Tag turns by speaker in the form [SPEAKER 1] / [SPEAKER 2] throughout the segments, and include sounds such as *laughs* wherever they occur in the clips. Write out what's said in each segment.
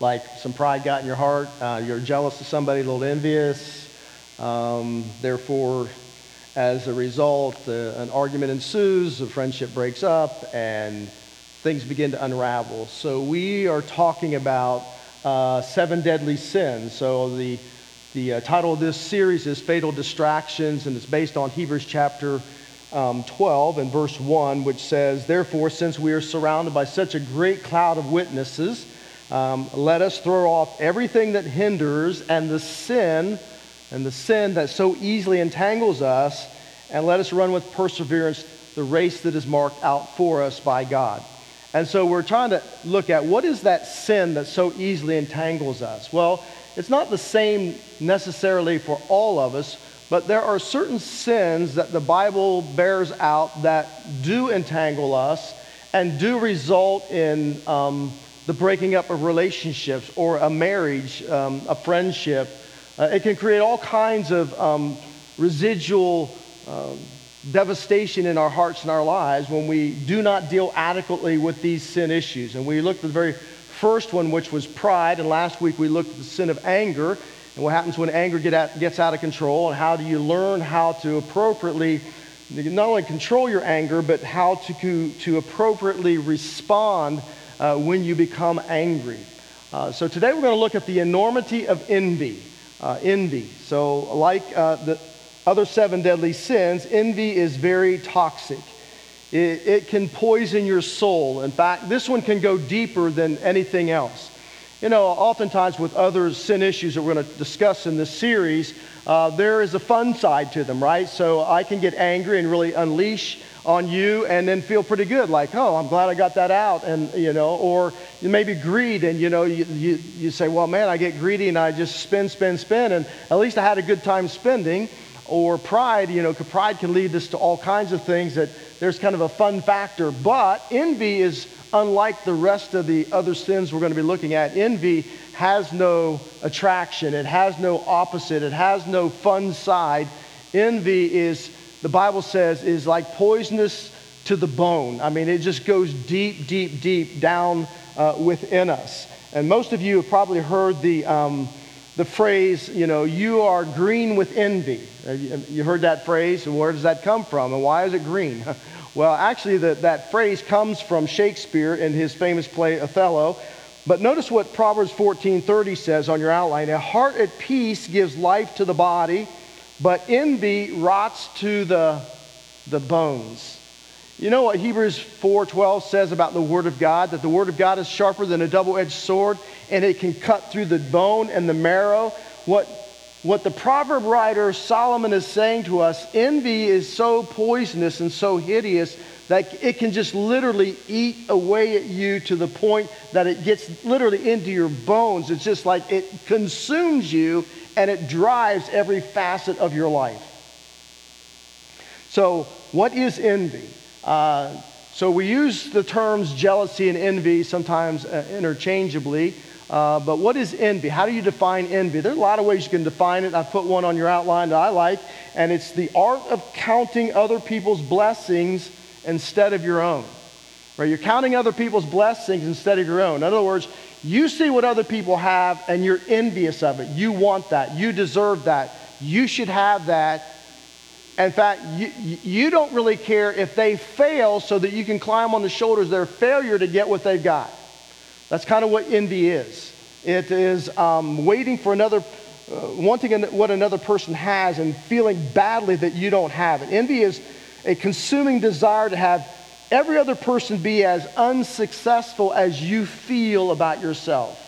[SPEAKER 1] like some pride got in your heart, uh, you're jealous of somebody, a little envious. Um, therefore, as a result, uh, an argument ensues, a friendship breaks up, and things begin to unravel. So, we are talking about uh, seven deadly sins. So, the, the uh, title of this series is Fatal Distractions, and it's based on Hebrews chapter um, 12 and verse 1, which says, Therefore, since we are surrounded by such a great cloud of witnesses, um, let us throw off everything that hinders and the sin, and the sin that so easily entangles us, and let us run with perseverance the race that is marked out for us by God. And so we're trying to look at what is that sin that so easily entangles us? Well, it's not the same necessarily for all of us, but there are certain sins that the Bible bears out that do entangle us and do result in um, the breaking up of relationships or a marriage, um, a friendship. Uh, it can create all kinds of um, residual um, devastation in our hearts and our lives when we do not deal adequately with these sin issues. And we looked at the very first one, which was pride, and last week we looked at the sin of anger and what happens when anger get out, gets out of control, and how do you learn how to appropriately not only control your anger, but how to, to appropriately respond uh, when you become angry. Uh, so today we're going to look at the enormity of envy. Uh, envy. So, like uh, the other seven deadly sins, envy is very toxic. It, it can poison your soul. In fact, this one can go deeper than anything else. You know, oftentimes with other sin issues that we're going to discuss in this series, uh, there is a fun side to them, right? So I can get angry and really unleash on you and then feel pretty good, like, oh, I'm glad I got that out. And, you know, or maybe greed and, you know, you, you, you say, well, man, I get greedy and I just spend, spend, spend. And at least I had a good time spending. Or pride, you know, pride can lead us to all kinds of things that there's kind of a fun factor. But envy is unlike the rest of the other sins we're going to be looking at, envy has no attraction, it has no opposite, it has no fun side. Envy is, the Bible says, is like poisonous to the bone. I mean, it just goes deep, deep, deep down uh, within us. And most of you have probably heard the, um, the phrase, you know, you are green with envy. You heard that phrase, and where does that come from, and why is it green? *laughs* Well, actually, the, that phrase comes from Shakespeare in his famous play Othello. But notice what Proverbs 14:30 says on your outline. A heart at peace gives life to the body, but envy rots to the, the bones. You know what Hebrews 4:12 says about the word of God that the word of God is sharper than a double-edged sword and it can cut through the bone and the marrow. What what the proverb writer Solomon is saying to us envy is so poisonous and so hideous that it can just literally eat away at you to the point that it gets literally into your bones. It's just like it consumes you and it drives every facet of your life. So, what is envy? Uh, so, we use the terms jealousy and envy sometimes uh, interchangeably. Uh, but what is envy? How do you define envy? There are a lot of ways you can define it. I put one on your outline that I like, and it's the art of counting other people's blessings instead of your own. Right? You're counting other people's blessings instead of your own. In other words, you see what other people have and you're envious of it. You want that. You deserve that. You should have that. In fact, you, you don't really care if they fail so that you can climb on the shoulders of their failure to get what they've got. That's kind of what envy is. It is um, waiting for another, uh, wanting what another person has and feeling badly that you don't have it. Envy is a consuming desire to have every other person be as unsuccessful as you feel about yourself.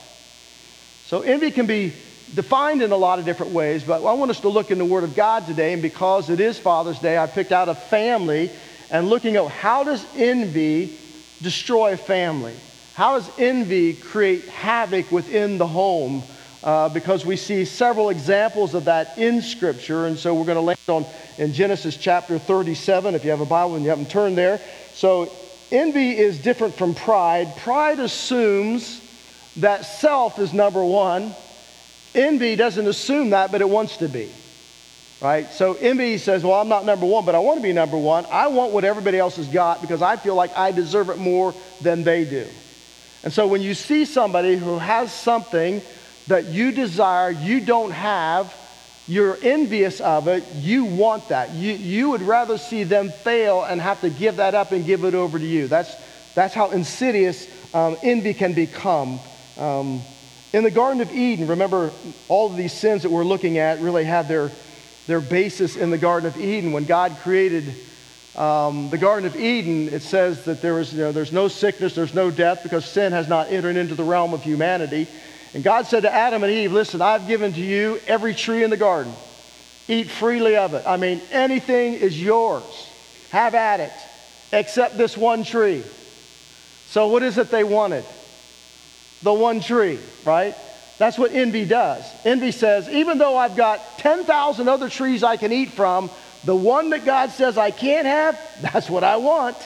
[SPEAKER 1] So envy can be defined in a lot of different ways, but I want us to look in the Word of God today, and because it is Father's Day, I picked out a family and looking at how does envy destroy a family? How does envy create havoc within the home? Uh, because we see several examples of that in Scripture. And so we're going to land on in Genesis chapter 37, if you have a Bible and you haven't turned there. So envy is different from pride. Pride assumes that self is number one. Envy doesn't assume that, but it wants to be. Right? So envy says, Well, I'm not number one, but I want to be number one. I want what everybody else has got because I feel like I deserve it more than they do. And so when you see somebody who has something that you desire, you don't have, you're envious of it, you want that. You, you would rather see them fail and have to give that up and give it over to you. That's, that's how insidious um, envy can become. Um, in the Garden of Eden, remember, all of these sins that we're looking at really have their, their basis in the Garden of Eden. When God created um, the Garden of Eden, it says that there was, you know, there's no sickness, there's no death, because sin has not entered into the realm of humanity. And God said to Adam and Eve, Listen, I've given to you every tree in the garden. Eat freely of it. I mean, anything is yours. Have at it, except this one tree. So, what is it they wanted? The one tree, right? That's what envy does. Envy says, even though I've got 10,000 other trees I can eat from, the one that God says I can't have, *laughs* that's what I want.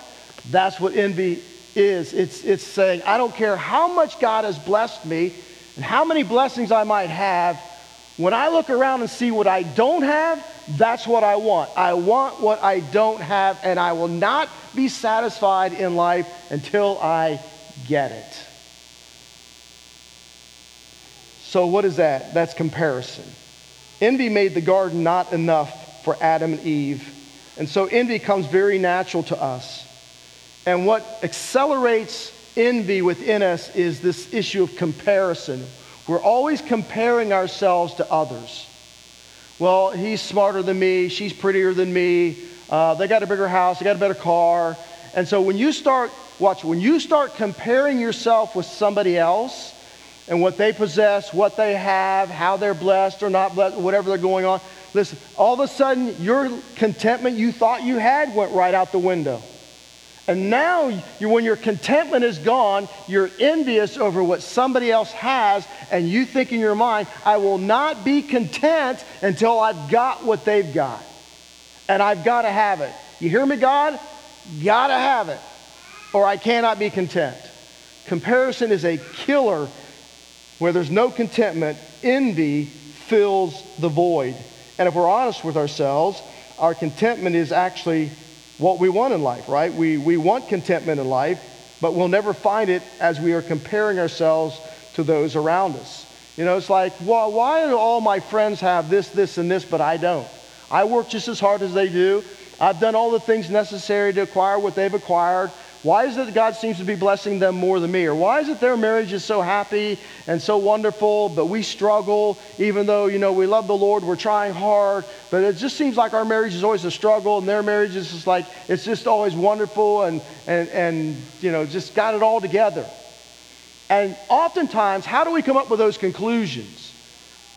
[SPEAKER 1] That's what envy is. It's, it's saying, I don't care how much God has blessed me and how many blessings I might have. When I look around and see what I don't have, that's what I want. I want what I don't have, and I will not be satisfied in life until I get it. So, what is that? That's comparison. Envy made the garden not enough for Adam and Eve. And so envy comes very natural to us. And what accelerates envy within us is this issue of comparison. We're always comparing ourselves to others. Well, he's smarter than me, she's prettier than me, uh, they got a bigger house, they got a better car. And so when you start, watch, when you start comparing yourself with somebody else and what they possess, what they have, how they're blessed or not blessed, whatever they're going on, Listen, all of a sudden, your contentment you thought you had went right out the window. And now, when your contentment is gone, you're envious over what somebody else has, and you think in your mind, I will not be content until I've got what they've got. And I've got to have it. You hear me, God? Gotta have it, or I cannot be content. Comparison is a killer where there's no contentment. Envy fills the void. And if we're honest with ourselves, our contentment is actually what we want in life, right? We, we want contentment in life, but we'll never find it as we are comparing ourselves to those around us. You know, it's like, well, why do all my friends have this, this, and this, but I don't? I work just as hard as they do. I've done all the things necessary to acquire what they've acquired. Why is it that God seems to be blessing them more than me? Or why is it their marriage is so happy and so wonderful, but we struggle, even though, you know, we love the Lord, we're trying hard, but it just seems like our marriage is always a struggle and their marriage is just like, it's just always wonderful and, and, and you know, just got it all together. And oftentimes, how do we come up with those conclusions?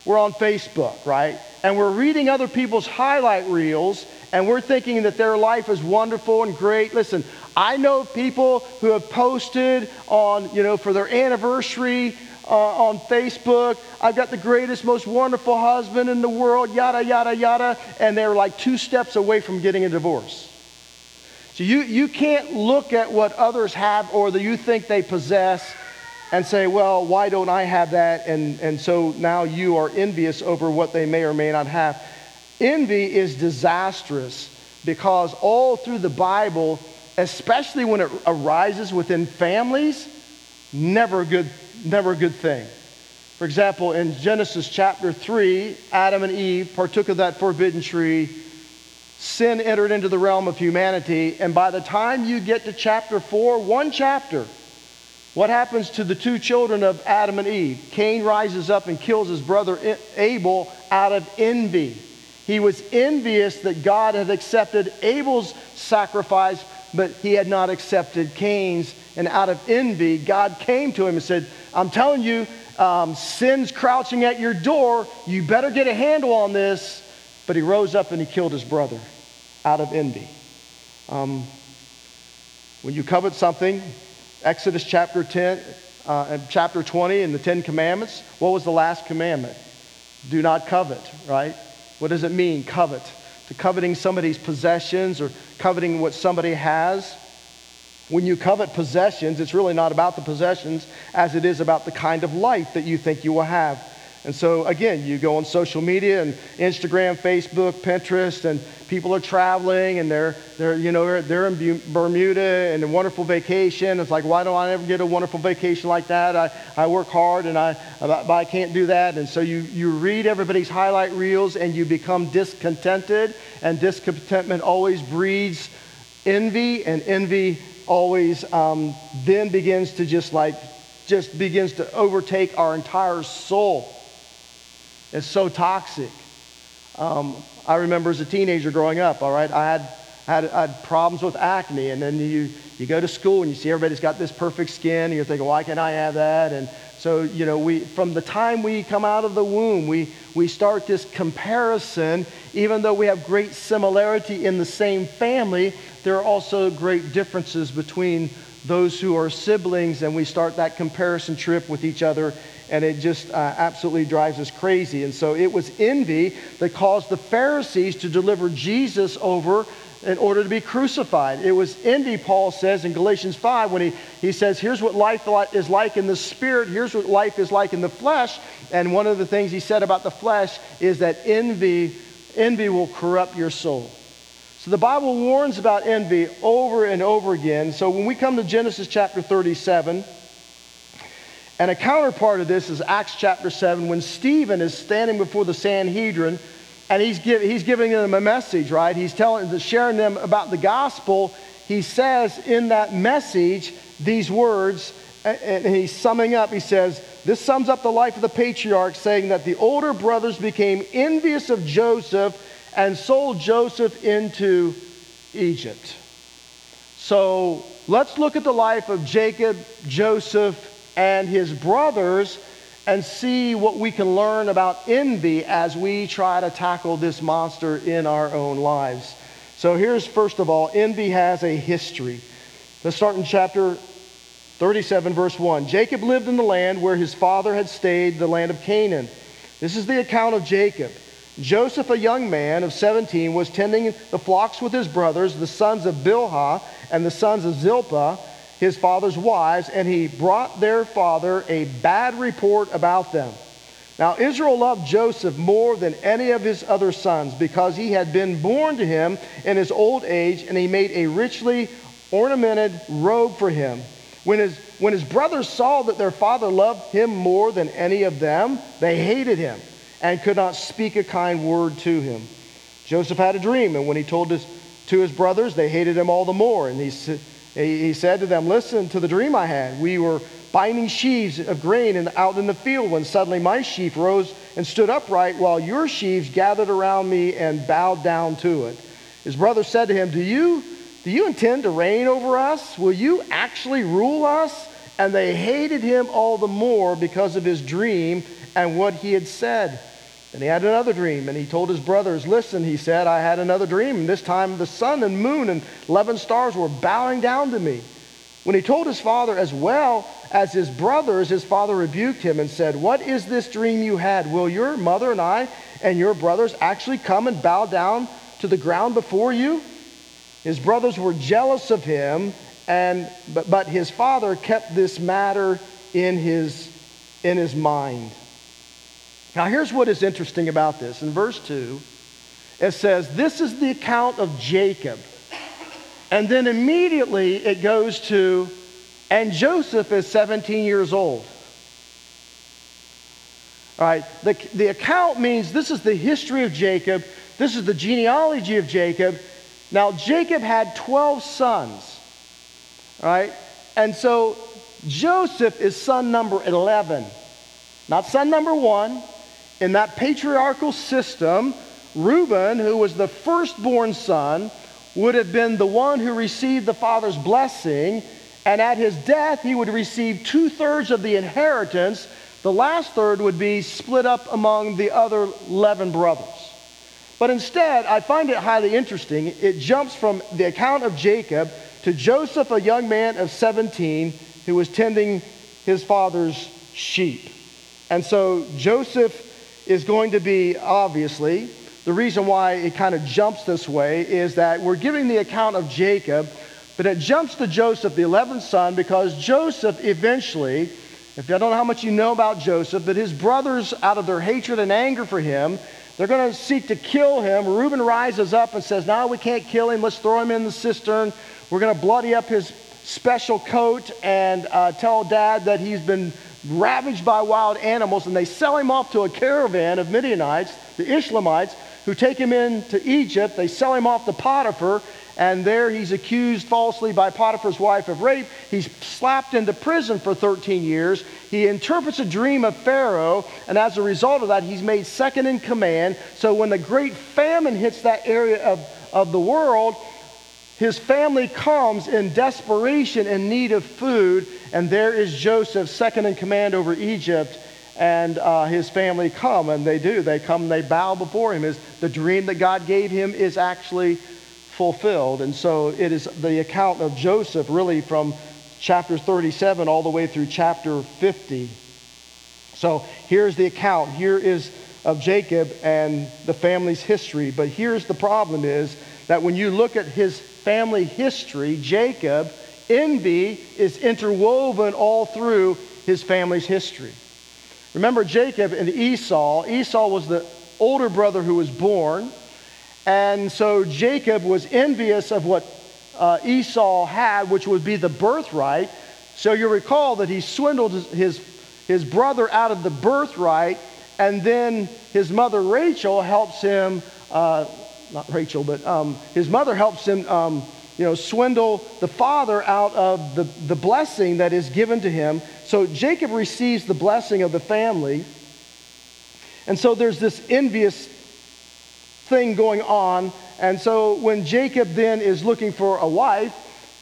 [SPEAKER 1] We're on Facebook, right? And we're reading other people's highlight reels and we're thinking that their life is wonderful and great. Listen, I know people who have posted on, you know, for their anniversary uh, on Facebook, I've got the greatest, most wonderful husband in the world, yada, yada, yada, and they're like two steps away from getting a divorce. So you, you can't look at what others have or that you think they possess and say, well, why don't I have that? And, and so now you are envious over what they may or may not have. Envy is disastrous because all through the Bible, especially when it arises within families, never a good, never a good thing. For example, in Genesis chapter 3, Adam and Eve partook of that forbidden tree. Sin entered into the realm of humanity. And by the time you get to chapter 4, one chapter, what happens to the two children of Adam and Eve? Cain rises up and kills his brother Abel out of envy. He was envious that God had accepted Abel's sacrifice but he had not accepted Cain's. And out of envy, God came to him and said, I'm telling you, um, sin's crouching at your door. You better get a handle on this. But he rose up and he killed his brother out of envy. Um, when you covet something, Exodus chapter 10, uh, chapter 20 in the Ten Commandments, what was the last commandment? Do not covet, right? What does it mean, covet? to coveting somebody's possessions or coveting what somebody has. When you covet possessions, it's really not about the possessions as it is about the kind of life that you think you will have. And so, again, you go on social media and Instagram, Facebook, Pinterest, and people are traveling and they're, they're you know, they're in Bermuda and a wonderful vacation. It's like, why don't I ever get a wonderful vacation like that? I, I work hard and I, but I can't do that. And so you, you read everybody's highlight reels and you become discontented, and discontentment always breeds envy, and envy always um, then begins to just like, just begins to overtake our entire soul. It's so toxic. Um, I remember as a teenager growing up, all right, I had, had, I had problems with acne, and then you, you go to school and you see everybody's got this perfect skin, and you're thinking, why can't I have that? And so, you know, we, from the time we come out of the womb, we, we start this comparison. Even though we have great similarity in the same family, there are also great differences between those who are siblings, and we start that comparison trip with each other and it just uh, absolutely drives us crazy. And so it was envy that caused the Pharisees to deliver Jesus over in order to be crucified. It was envy, Paul says in Galatians 5, when he, he says, Here's what life is like in the spirit, here's what life is like in the flesh. And one of the things he said about the flesh is that envy, envy will corrupt your soul. So the Bible warns about envy over and over again. So when we come to Genesis chapter 37, and a counterpart of this is Acts chapter 7 when Stephen is standing before the Sanhedrin and he's, give, he's giving them a message, right? He's telling, sharing them about the gospel. He says in that message these words, and he's summing up. He says, This sums up the life of the patriarch, saying that the older brothers became envious of Joseph and sold Joseph into Egypt. So let's look at the life of Jacob, Joseph, and his brothers and see what we can learn about envy as we try to tackle this monster in our own lives. So here's first of all, envy has a history. Let's start in chapter 37, verse 1. Jacob lived in the land where his father had stayed, the land of Canaan. This is the account of Jacob. Joseph, a young man of 17, was tending the flocks with his brothers, the sons of Bilhah and the sons of Zilpah his father's wives, and he brought their father a bad report about them. Now, Israel loved Joseph more than any of his other sons because he had been born to him in his old age, and he made a richly ornamented robe for him. When his, when his brothers saw that their father loved him more than any of them, they hated him and could not speak a kind word to him. Joseph had a dream, and when he told his, to his brothers, they hated him all the more. And he said, he said to them, Listen to the dream I had. We were binding sheaves of grain in, out in the field when suddenly my sheaf rose and stood upright while your sheaves gathered around me and bowed down to it. His brother said to him, Do you, do you intend to reign over us? Will you actually rule us? And they hated him all the more because of his dream and what he had said. And he had another dream, and he told his brothers, Listen, he said, I had another dream, and this time the sun and moon and 11 stars were bowing down to me. When he told his father as well as his brothers, his father rebuked him and said, What is this dream you had? Will your mother and I and your brothers actually come and bow down to the ground before you? His brothers were jealous of him, and, but, but his father kept this matter in his, in his mind. Now, here's what is interesting about this. In verse 2, it says, This is the account of Jacob. And then immediately it goes to, and Joseph is 17 years old. All right, the, the account means this is the history of Jacob, this is the genealogy of Jacob. Now, Jacob had 12 sons. All right, and so Joseph is son number 11, not son number one, in that patriarchal system, Reuben, who was the firstborn son, would have been the one who received the father's blessing, and at his death, he would receive two thirds of the inheritance. The last third would be split up among the other 11 brothers. But instead, I find it highly interesting. It jumps from the account of Jacob to Joseph, a young man of 17 who was tending his father's sheep. And so Joseph is going to be obviously the reason why it kind of jumps this way is that we're giving the account of Jacob, but it jumps to Joseph, the 11th son, because Joseph eventually If you don't know how much you know about Joseph, but his brothers, out of their hatred and anger for him, they're going to seek to kill him. Reuben rises up and says, No, we can't kill him. Let's throw him in the cistern. We're going to bloody up his special coat and uh, tell dad that he's been ravaged by wild animals. And they sell him off to a caravan of Midianites, the Ishmaelites, who take him into Egypt. They sell him off to Potiphar and there he's accused falsely by Potiphar's wife of rape. He's slapped into prison for 13 years. He interprets a dream of Pharaoh, and as a result of that, he's made second in command. So when the great famine hits that area of, of the world, his family comes in desperation in need of food, and there is Joseph, second in command over Egypt, and uh, his family come, and they do. They come, and they bow before him. Is the dream that God gave him is actually fulfilled. And so it is the account of Joseph really from chapter 37 all the way through chapter 50. So here's the account. Here is of Jacob and the family's history. But here's the problem is that when you look at his family history, Jacob, envy is interwoven all through his family's history. Remember Jacob and Esau. Esau was the older brother who was born. And so Jacob was envious of what uh, Esau had, which would be the birthright. So you recall that he swindled his, his brother out of the birthright, and then his mother Rachel helps him, uh, not Rachel, but um, his mother helps him, um, you know, swindle the father out of the, the blessing that is given to him. So Jacob receives the blessing of the family. And so there's this envious thing going on. And so when Jacob then is looking for a wife,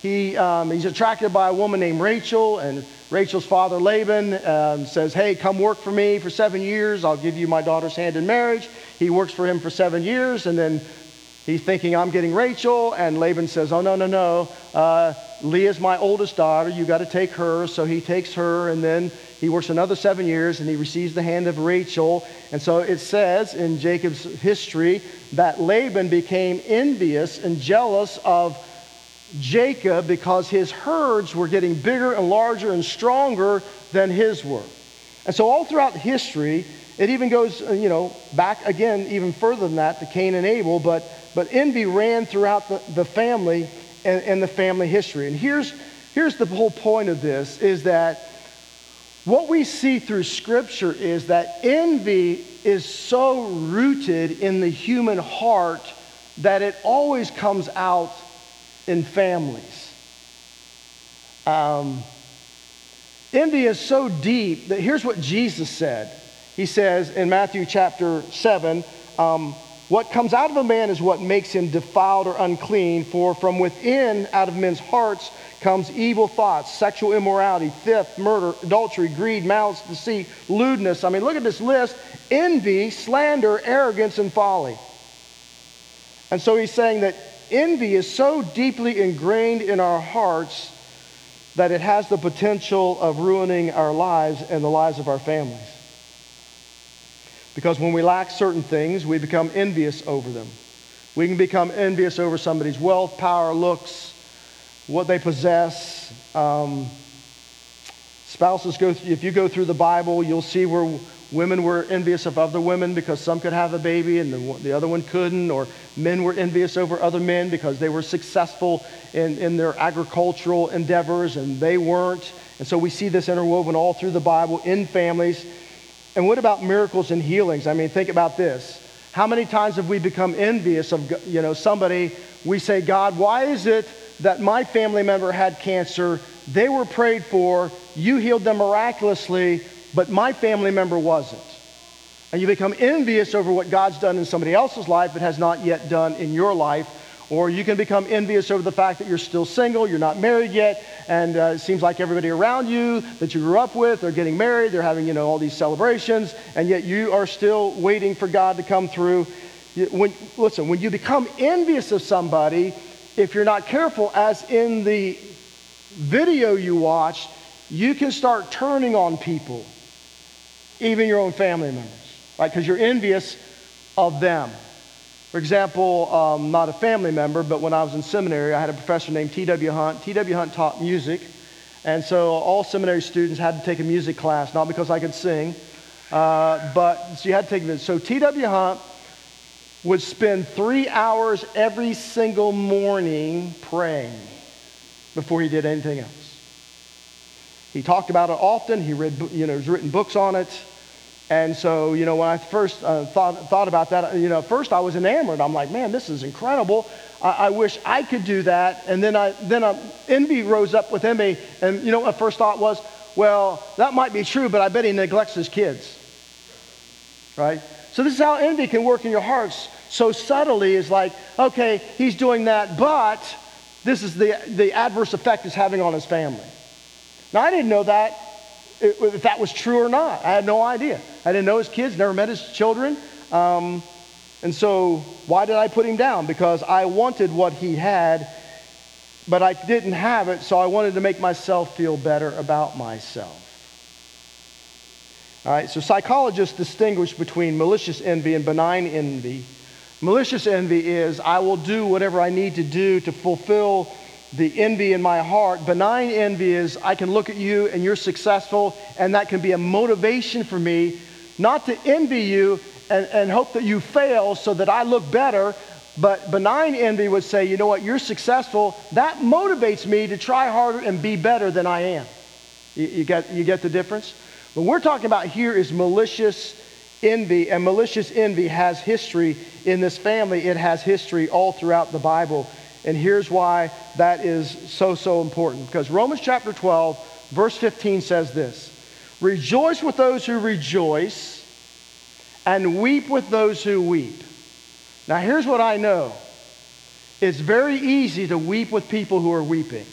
[SPEAKER 1] he, um, he's attracted by a woman named Rachel, and Rachel's father Laban um, says, Hey, come work for me for seven years. I'll give you my daughter's hand in marriage. He works for him for seven years, and then he's thinking, I'm getting Rachel. And Laban says, Oh, no, no, no. Uh, Leah's my oldest daughter. You've got to take her. So he takes her, and then he works another seven years and he receives the hand of Rachel. And so it says in Jacob's history that Laban became envious and jealous of Jacob because his herds were getting bigger and larger and stronger than his were. And so all throughout history, it even goes, you know, back again even further than that to Cain and Abel, but, but envy ran throughout the, the family and, and the family history. And here's, here's the whole point of this is that what we see through Scripture is that envy is so rooted in the human heart that it always comes out in families. Um, envy is so deep that here's what Jesus said. He says in Matthew chapter 7, um, what comes out of a man is what makes him defiled or unclean, for from within, out of men's hearts, comes evil thoughts, sexual immorality, theft, murder, adultery, greed, malice, deceit, lewdness. I mean, look at this list envy, slander, arrogance, and folly. And so he's saying that envy is so deeply ingrained in our hearts that it has the potential of ruining our lives and the lives of our families. Because when we lack certain things, we become envious over them. We can become envious over somebody's wealth, power, looks, what they possess. Um, spouses go, th- if you go through the Bible, you'll see where women were envious of other women because some could have a baby and the, the other one couldn't, or men were envious over other men because they were successful in, in their agricultural endeavors and they weren't. And so we see this interwoven all through the Bible in families. And what about miracles and healings? I mean, think about this. How many times have we become envious of you know somebody? We say, God, why is it that my family member had cancer, they were prayed for, you healed them miraculously, but my family member wasn't. And you become envious over what God's done in somebody else's life but has not yet done in your life. Or you can become envious over the fact that you're still single, you're not married yet, and uh, it seems like everybody around you that you grew up with, they're getting married, they're having you know all these celebrations, and yet you are still waiting for God to come through. When, listen, when you become envious of somebody, if you're not careful, as in the video you watched, you can start turning on people, even your own family members, right? Because you're envious of them. For example, um, not a family member, but when I was in seminary, I had a professor named T.W. Hunt. T.W. Hunt taught music, And so all seminary students had to take a music class, not because I could sing, uh, but so you had to take it. So T.W. Hunt would spend three hours every single morning praying before he did anything else. He talked about it often. He read, you know, he's written books on it. And so, you know, when I first uh, thought, thought about that, you know, first I was enamored. I'm like, man, this is incredible. I, I wish I could do that. And then, I, then envy rose up within me. And, you know, my first thought was, well, that might be true, but I bet he neglects his kids. Right? So this is how envy can work in your hearts so subtly is like, okay, he's doing that, but this is the, the adverse effect it's having on his family. Now, I didn't know that, if that was true or not. I had no idea. I didn't know his kids, never met his children. Um, and so, why did I put him down? Because I wanted what he had, but I didn't have it, so I wanted to make myself feel better about myself. All right, so psychologists distinguish between malicious envy and benign envy. Malicious envy is I will do whatever I need to do to fulfill the envy in my heart. Benign envy is I can look at you and you're successful, and that can be a motivation for me not to envy you and, and hope that you fail so that I look better. But benign envy would say, you know what, you're successful. That motivates me to try harder and be better than I am. You, you, get, you get the difference? What we're talking about here is malicious envy, and malicious envy has history in this family. It has history all throughout the Bible. And here's why that is so, so important. Because Romans chapter 12, verse 15 says this Rejoice with those who rejoice, and weep with those who weep. Now, here's what I know it's very easy to weep with people who are weeping.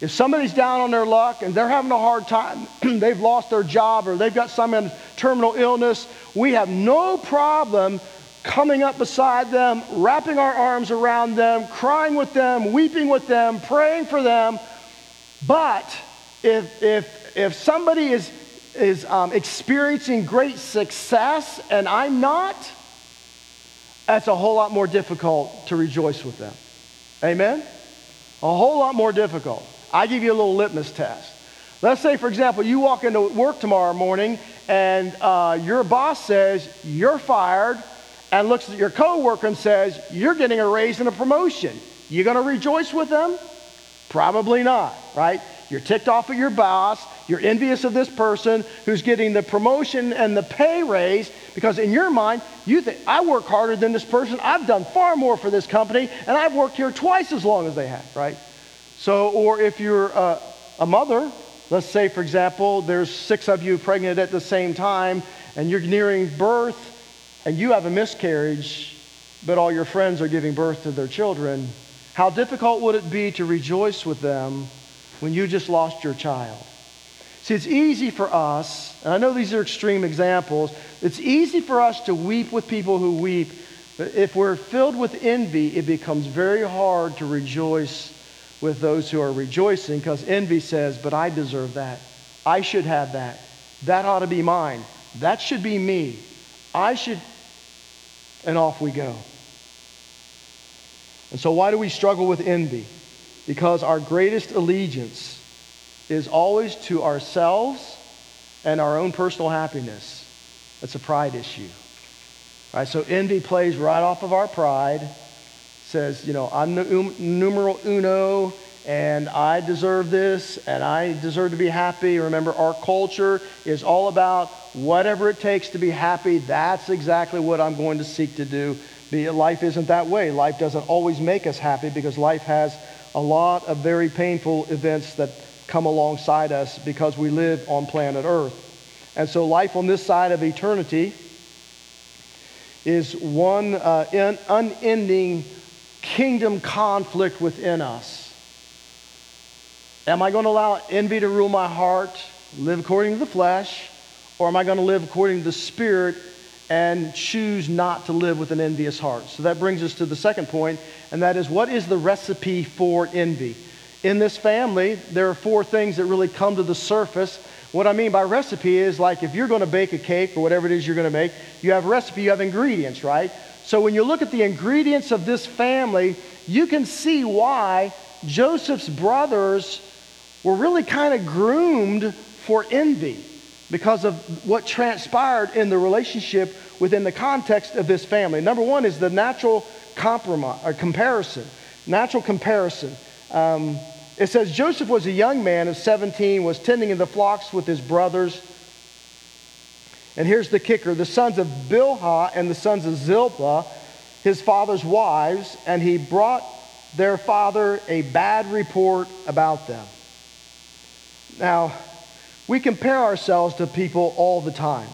[SPEAKER 1] If somebody's down on their luck and they're having a hard time, *clears throat* they've lost their job or they've got some terminal illness, we have no problem coming up beside them, wrapping our arms around them, crying with them, weeping with them, praying for them. But if, if, if somebody is, is um, experiencing great success and I'm not, that's a whole lot more difficult to rejoice with them. Amen? A whole lot more difficult. I give you a little litmus test. Let's say, for example, you walk into work tomorrow morning and uh, your boss says you're fired and looks at your coworker and says you're getting a raise and a promotion. You going to rejoice with them? Probably not, right? You're ticked off at your boss. You're envious of this person who's getting the promotion and the pay raise because in your mind, you think, I work harder than this person. I've done far more for this company and I've worked here twice as long as they have, right? So, or if you're a, a mother, let's say, for example, there's six of you pregnant at the same time and you're nearing birth and you have a miscarriage, but all your friends are giving birth to their children. How difficult would it be to rejoice with them when you just lost your child? See, it's easy for us, and I know these are extreme examples, it's easy for us to weep with people who weep. But if we're filled with envy, it becomes very hard to rejoice with those who are rejoicing because envy says, But I deserve that. I should have that. That ought to be mine. That should be me. I should. And off we go. And so, why do we struggle with envy? Because our greatest allegiance is always to ourselves and our own personal happiness. That's a pride issue. Right, so envy plays right off of our pride says, you know, I'm the um, numeral uno and I deserve this and I deserve to be happy. Remember, our culture is all about whatever it takes to be happy. That's exactly what I'm going to seek to do. Life isn't that way. Life doesn't always make us happy because life has a lot of very painful events that come alongside us because we live on planet Earth. And so, life on this side of eternity is one uh, unending kingdom conflict within us. Am I going to allow envy to rule my heart, live according to the flesh, or am I going to live according to the Spirit and choose not to live with an envious heart? So that brings us to the second point, and that is what is the recipe for envy? In this family, there are four things that really come to the surface. What I mean by recipe is like if you're going to bake a cake or whatever it is you're going to make, you have a recipe, you have ingredients, right? So when you look at the ingredients of this family, you can see why Joseph's brothers were really kind of groomed for envy because of what transpired in the relationship within the context of this family. Number one is the natural compromise or comparison. Natural comparison. Um, it says Joseph was a young man of 17, was tending in the flocks with his brothers. And here's the kicker the sons of Bilhah and the sons of Zilpah, his father's wives, and he brought their father a bad report about them. Now, we compare ourselves to people all the time.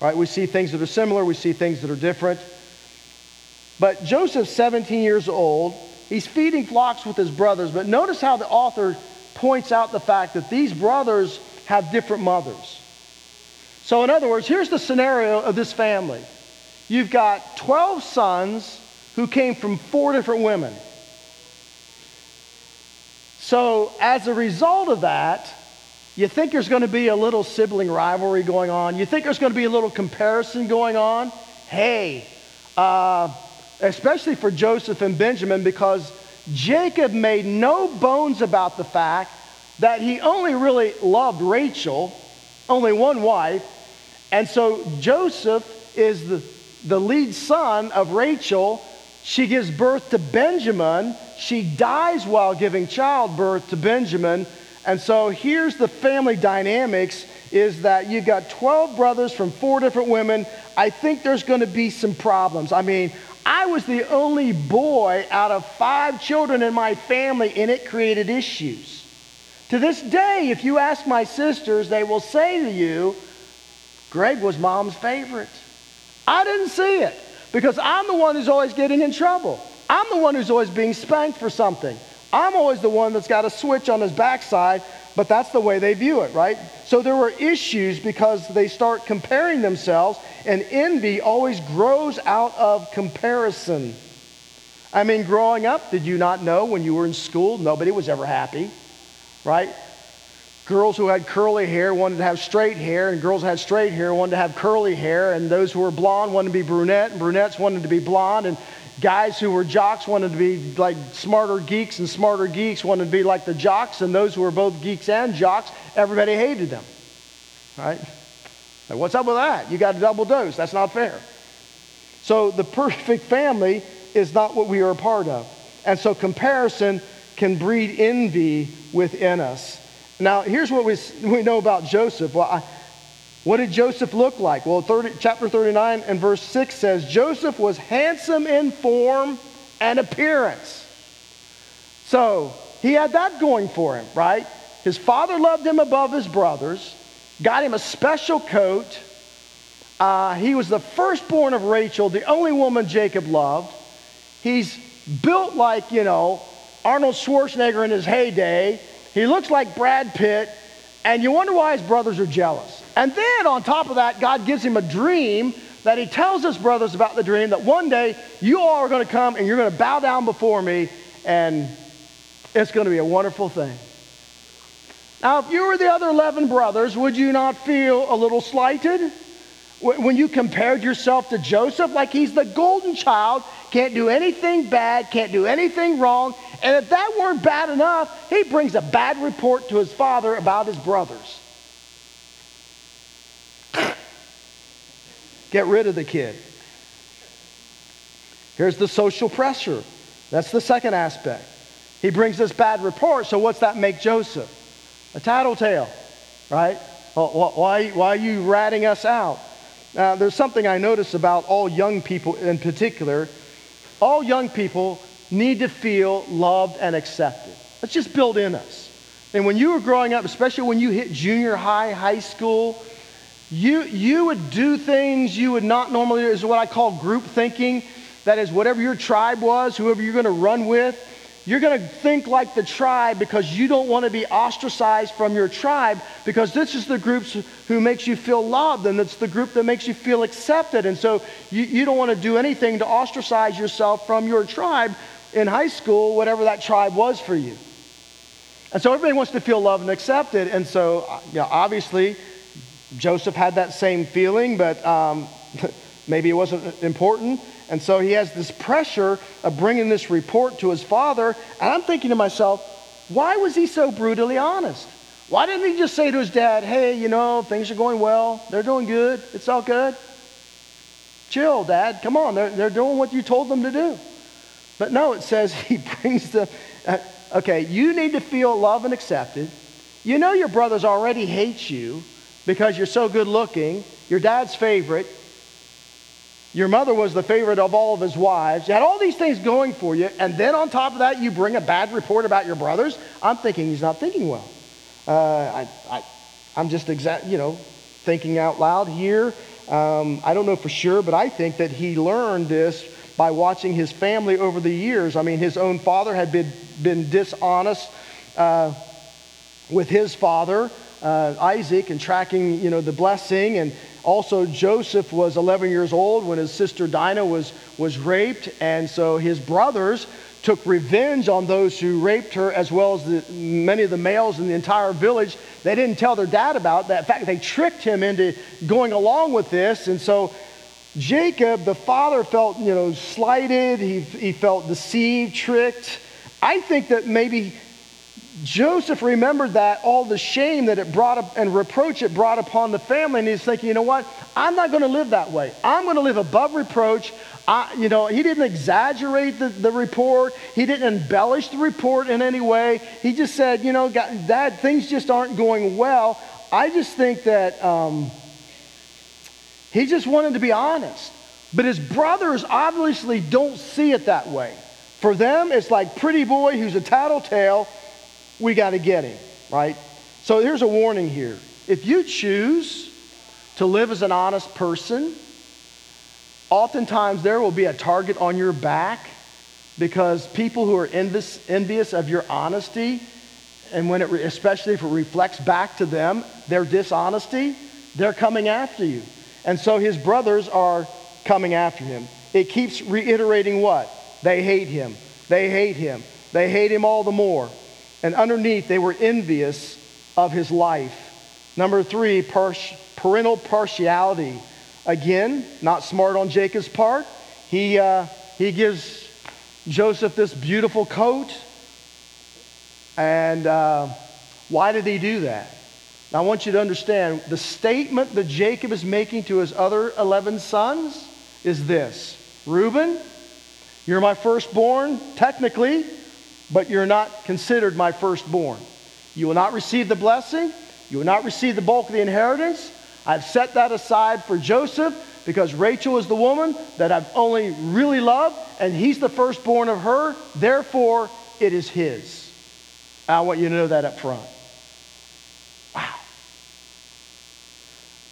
[SPEAKER 1] Right? We see things that are similar, we see things that are different. But Joseph's 17 years old. He's feeding flocks with his brothers, but notice how the author points out the fact that these brothers have different mothers. So, in other words, here's the scenario of this family you've got 12 sons who came from four different women. So, as a result of that, you think there's going to be a little sibling rivalry going on. You think there's going to be a little comparison going on. Hey, uh, especially for Joseph and Benjamin, because Jacob made no bones about the fact that he only really loved Rachel, only one wife. And so Joseph is the, the lead son of Rachel. She gives birth to Benjamin. She dies while giving childbirth to Benjamin. And so here's the family dynamics is that you've got 12 brothers from four different women. I think there's going to be some problems. I mean, I was the only boy out of five children in my family, and it created issues. To this day, if you ask my sisters, they will say to you, Greg was mom's favorite. I didn't see it because I'm the one who's always getting in trouble. I'm the one who's always being spanked for something. I'm always the one that's got a switch on his backside, but that's the way they view it, right? So there were issues because they start comparing themselves, and envy always grows out of comparison. I mean, growing up, did you not know when you were in school, nobody was ever happy, right? Girls who had curly hair wanted to have straight hair, and girls who had straight hair wanted to have curly hair, and those who were blonde wanted to be brunette, and brunettes wanted to be blonde, and guys who were jocks wanted to be like smarter geeks, and smarter geeks wanted to be like the jocks, and those who were both geeks and jocks, everybody hated them. Right? Like, what's up with that? You got a double dose. That's not fair. So the perfect family is not what we are a part of. And so comparison can breed envy within us. Now, here's what we, we know about Joseph. Well, I, what did Joseph look like? Well, 30, chapter 39 and verse 6 says Joseph was handsome in form and appearance. So he had that going for him, right? His father loved him above his brothers, got him a special coat. Uh, he was the firstborn of Rachel, the only woman Jacob loved. He's built like, you know, Arnold Schwarzenegger in his heyday. He looks like Brad Pitt. And you wonder why his brothers are jealous. And then on top of that, God gives him a dream that he tells his brothers about the dream that one day you all are going to come and you're going to bow down before me and it's going to be a wonderful thing. Now, if you were the other 11 brothers, would you not feel a little slighted? When you compared yourself to Joseph, like he's the golden child, can't do anything bad, can't do anything wrong, and if that weren't bad enough, he brings a bad report to his father about his brothers. Get rid of the kid. Here's the social pressure. That's the second aspect. He brings this bad report, so what's that make Joseph? A tattletale, right? Uh, why, why are you ratting us out? Now, there's something I notice about all young people in particular. All young people need to feel loved and accepted. Let's just build in us. And when you were growing up, especially when you hit junior high, high school, you, you would do things you would not normally do, is what I call group thinking. That is, whatever your tribe was, whoever you're going to run with, you're going to think like the tribe because you don't want to be ostracized from your tribe because this is the group who makes you feel loved and it's the group that makes you feel accepted. And so you, you don't want to do anything to ostracize yourself from your tribe in high school, whatever that tribe was for you. And so everybody wants to feel loved and accepted. And so, you know, obviously, Joseph had that same feeling, but um, *laughs* maybe it wasn't important. And so he has this pressure of bringing this report to his father. And I'm thinking to myself, why was he so brutally honest? Why didn't he just say to his dad, hey, you know, things are going well, they're doing good, it's all good? Chill, dad, come on, they're, they're doing what you told them to do. But no, it says *laughs* he brings the, uh, okay, you need to feel loved and accepted. You know your brothers already hate you because you're so good looking, your dad's favorite. Your mother was the favorite of all of his wives. You had all these things going for you, and then on top of that, you bring a bad report about your brothers. I'm thinking he's not thinking well. Uh, I, I, I'm just exact, you know, thinking out loud here. Um, I don't know for sure, but I think that he learned this by watching his family over the years. I mean, his own father had been, been dishonest uh, with his father, uh, Isaac, and tracking, you know, the blessing. And also, Joseph was 11 years old when his sister Dinah was, was raped. And so his brothers took revenge on those who raped her, as well as the, many of the males in the entire village. They didn't tell their dad about that. In fact, they tricked him into going along with this. And so Jacob, the father, felt, you know, slighted. He, he felt deceived, tricked. I think that maybe Joseph remembered that, all the shame that it brought up and reproach it brought upon the family. And he's thinking, you know what? I'm not going to live that way. I'm going to live above reproach. I, you know, he didn't exaggerate the, the report. He didn't embellish the report in any way. He just said, you know, Dad, things just aren't going well. I just think that um, he just wanted to be honest. But his brothers obviously don't see it that way. For them, it's like pretty boy who's a tattletale we got to get him, right? So here's a warning here. If you choose to live as an honest person, oftentimes there will be a target on your back because people who are envious, envious of your honesty, and when it, especially if it reflects back to them their dishonesty, they're coming after you. And so his brothers are coming after him. It keeps reiterating what? They hate him. They hate him. They hate him all the more. And underneath, they were envious of his life. Number three, parental partiality. Again, not smart on Jacob's part. He, uh, he gives Joseph this beautiful coat. And uh, why did he do that? Now, I want you to understand the statement that Jacob is making to his other 11 sons is this Reuben, you're my firstborn, technically, but you're not considered my firstborn. You will not receive the blessing. You will not receive the bulk of the inheritance. I've set that aside for Joseph because Rachel is the woman that I've only really loved, and he's the firstborn of her. Therefore, it is his. I want you to know that up front. Wow.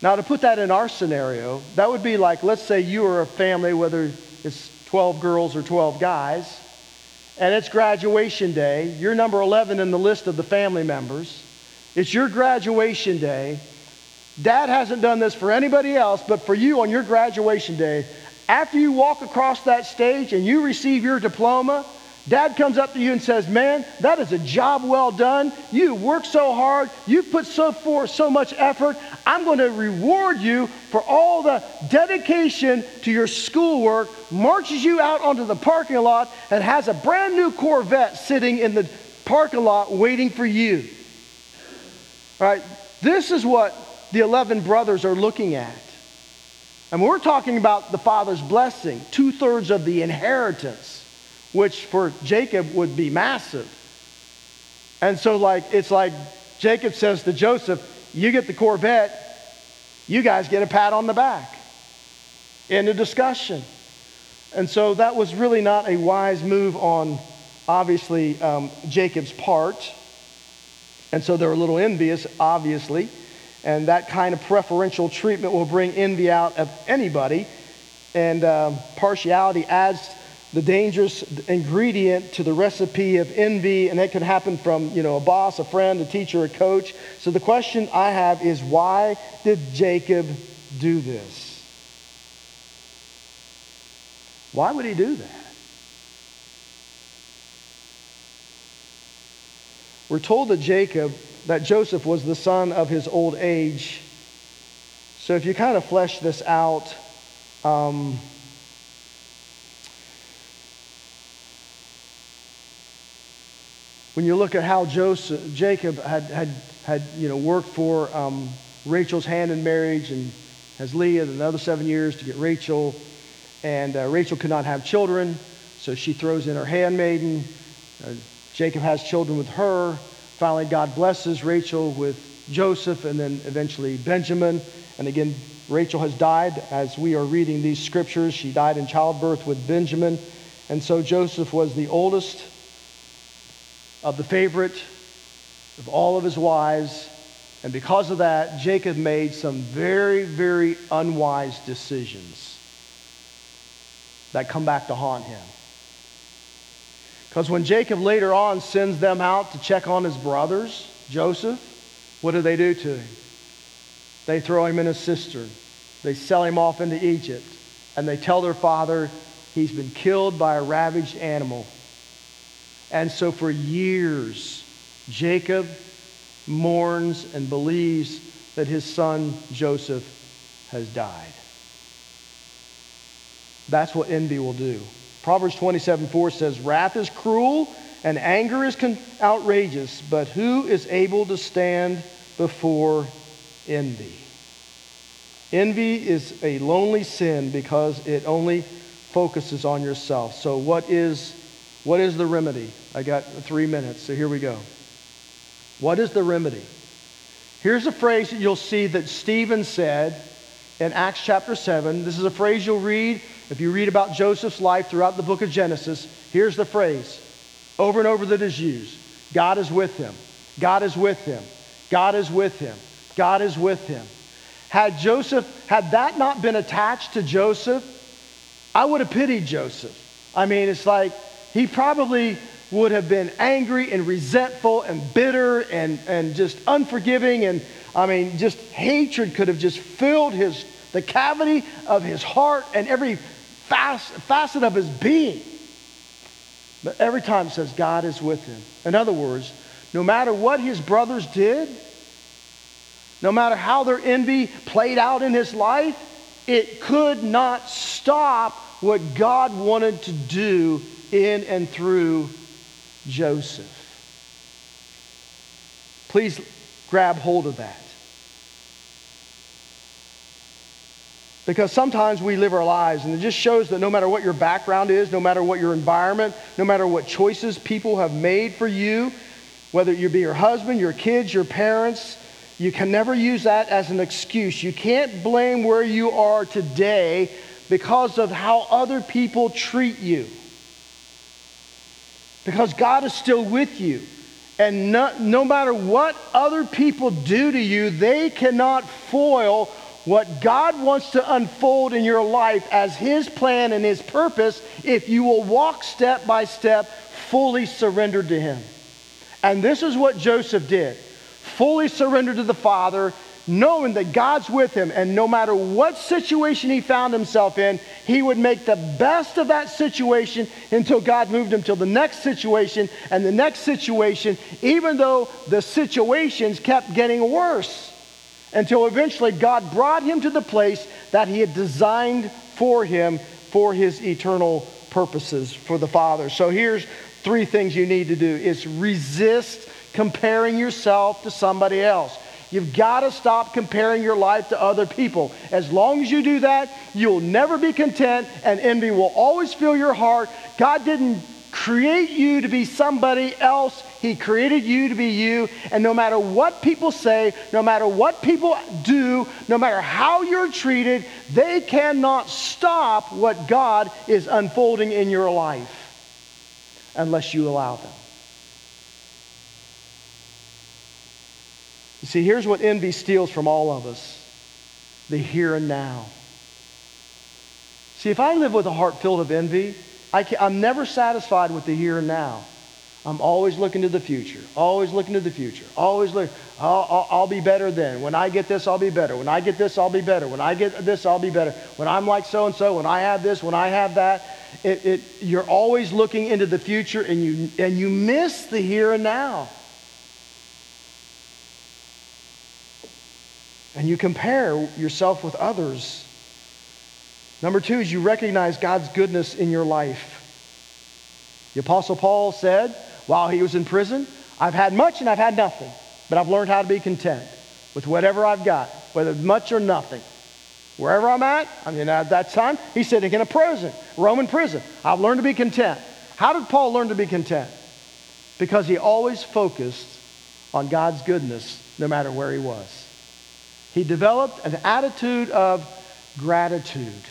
[SPEAKER 1] Now, to put that in our scenario, that would be like, let's say you are a family, whether it's 12 girls or 12 guys and it's graduation day. You're number 11 in the list of the family members. It's your graduation day. Dad hasn't done this for anybody else, but for you on your graduation day, after you walk across that stage and you receive your diploma, Dad comes up to you and says, Man, that is a job well done. You worked so hard. You put so forth so much effort. I'm going to reward you for all the dedication to your schoolwork, marches you out onto the parking lot, and has a brand new Corvette sitting in the parking lot waiting for you. All right, this is what the 11 brothers are looking at. And we're talking about the father's blessing, two thirds of the inheritance which for Jacob would be massive. And so, like, it's like Jacob says to Joseph, You get the Corvette, you guys get a pat on the back. In a discussion. And so that was really not a wise move on, obviously, um, Jacob's part. And so they're a little envious, obviously. And that kind of preferential treatment will bring envy out of anybody. And um, partiality adds the dangerous ingredient to the recipe of envy, and that could happen from you know a boss, a friend, a teacher, a coach. So the question I have is why did Jacob do this? Why would he do that? We're told that Jacob, that Joseph was the son of his old age. So if you kind of flesh this out, um, when you look at how Joseph, Jacob had, had, had you know, worked for um, Rachel's hand in marriage and has Leah another seven years to get Rachel. And uh, Rachel could not have children, so she throws in her handmaiden. Uh, Jacob has children with her. Finally, God blesses Rachel with Joseph and then eventually Benjamin. And again, Rachel has died as we are reading these scriptures. She died in childbirth with Benjamin. And so Joseph was the oldest of the favorite of all of his wives. And because of that, Jacob made some very, very unwise decisions that come back to haunt him. Because when Jacob later on sends them out to check on his brothers, Joseph, what do they do to him? They throw him in a cistern. They sell him off into Egypt. And they tell their father he's been killed by a ravaged animal. And so for years, Jacob mourns and believes that his son Joseph has died. That's what envy will do. Proverbs 27 4 says, Wrath is cruel and anger is con- outrageous, but who is able to stand before envy? Envy is a lonely sin because it only focuses on yourself. So, what is what is the remedy? I got three minutes, so here we go. What is the remedy? Here's a phrase that you'll see that Stephen said in Acts chapter 7. This is a phrase you'll read if you read about Joseph's life throughout the book of Genesis. Here's the phrase over and over that is used God is with him. God is with him. God is with him. God is with him. Had Joseph, had that not been attached to Joseph, I would have pitied Joseph. I mean, it's like he probably would have been angry and resentful and bitter and, and just unforgiving. And I mean, just hatred could have just filled his, the cavity of his heart and every facet of his being. But every time says God is with him. In other words, no matter what his brothers did, no matter how their envy played out in his life, it could not stop what God wanted to do in and through Joseph. Please grab hold of that. Because sometimes we live our lives, and it just shows that no matter what your background is, no matter what your environment, no matter what choices people have made for you, whether you be your husband, your kids, your parents, you can never use that as an excuse. You can't blame where you are today because of how other people treat you because God is still with you. And no, no, matter what other people do to you, they cannot foil what God wants to unfold in your life as His plan and His purpose if you will walk step by step, fully surrendered to Him. And this is what Joseph did fully surrendered to the Father knowing that God's with him, and no matter what situation he found himself in, he would make the best of that situation until God moved him to the next situation and the next situation, even though the situations kept getting worse. Until eventually God brought him to the place that he had designed for him for his eternal purposes for the Father. So here's three things you need to do is resist comparing yourself to somebody else. You've got to stop comparing your life to other people. As long as you do that, you'll never be content and envy will always fill your heart. God didn't create you to be somebody else. He created you to be you. And no matter what people say, no matter what people do, no matter how you're treated, they cannot stop what God is unfolding in your life unless you allow them. You see, here's what envy steals from all of us the here and now. See, if I live with a heart filled of envy, I am never satisfied with the here and now. I'm always looking to the future, always looking to the future, always look. I'll, I'll, I'll, be better then. When I get this, I'll be better. When I get this, I'll be better. When I get this, I'll be better. When I'm like so and so, when I have this, when I have that, it, it, you're always looking into the future and you, and you miss the here and now. And you compare yourself with others. Number two is you recognize God's goodness in your life. The Apostle Paul said, while he was in prison, I've had much and I've had nothing, but I've learned how to be content with whatever I've got, whether much or nothing. Wherever I'm at, I mean, at that time, he's sitting in a prison, Roman prison. I've learned to be content. How did Paul learn to be content? Because he always focused on God's goodness no matter where he was. He developed an attitude of gratitude.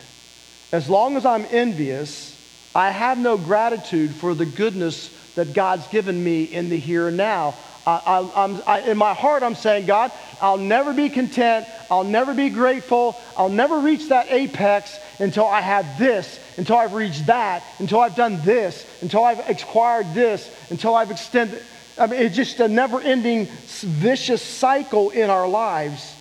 [SPEAKER 1] As long as I'm envious, I have no gratitude for the goodness that God's given me in the here and now. I, I, in my heart, I'm saying, God, I'll never be content. I'll never be grateful. I'll never reach that apex until I have this, until I've reached that, until I've done this, until I've acquired this, until I've extended. I mean, it's just a never ending vicious cycle in our lives.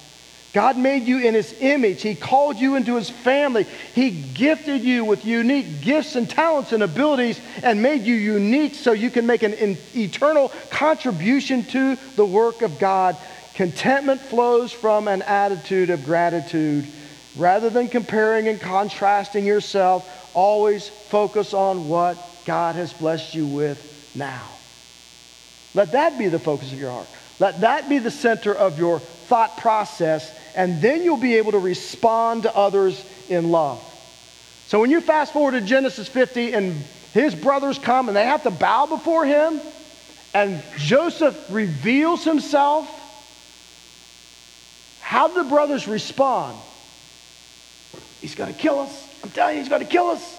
[SPEAKER 1] God made you in his image. He called you into his family. He gifted you with unique gifts and talents and abilities and made you unique so you can make an eternal contribution to the work of God. Contentment flows from an attitude of gratitude. Rather than comparing and contrasting yourself, always focus on what God has blessed you with now. Let that be the focus of your heart. Let that be the center of your thought process and then you'll be able to respond to others in love. So when you fast forward to Genesis 50 and his brothers come and they have to bow before him, and Joseph reveals himself, how do the brothers respond? He's going to kill us. I'm telling you, he's going to kill us.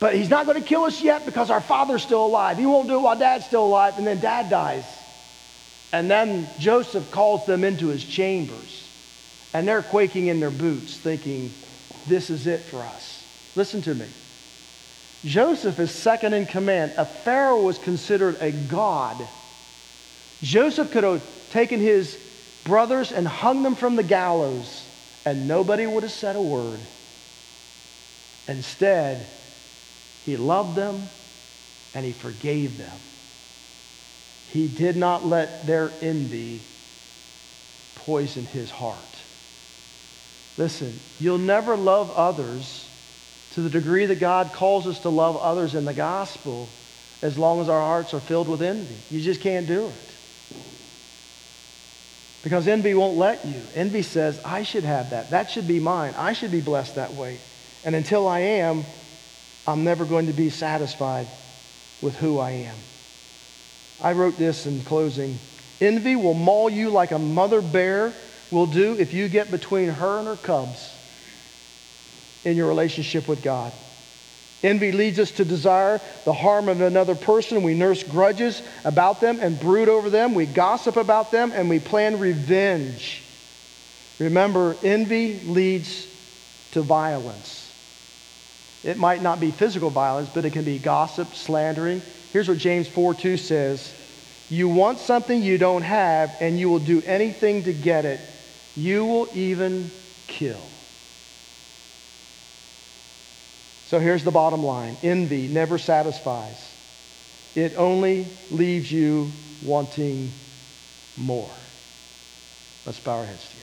[SPEAKER 1] But he's not going to kill us yet because our father's still alive. He won't do it while dad's still alive, and then dad dies. And then Joseph calls them into his chambers. And they're quaking in their boots, thinking, this is it for us. Listen to me. Joseph is second in command. A Pharaoh was considered a god. Joseph could have taken his brothers and hung them from the gallows, and nobody would have said a word. Instead, he loved them and he forgave them. He did not let their envy poison his heart. Listen, you'll never love others to the degree that God calls us to love others in the gospel as long as our hearts are filled with envy. You just can't do it. Because envy won't let you. Envy says, I should have that. That should be mine. I should be blessed that way. And until I am, I'm never going to be satisfied with who I am. I wrote this in closing. Envy will maul you like a mother bear will do if you get between her and her cubs in your relationship with God. Envy leads us to desire the harm of another person. We nurse grudges about them and brood over them. We gossip about them and we plan revenge. Remember, envy leads to violence. It might not be physical violence, but it can be gossip, slandering, Here's what James 4 2 says You want something you don't have, and you will do anything to get it. You will even kill. So here's the bottom line envy never satisfies, it only leaves you wanting more. Let's bow our heads together.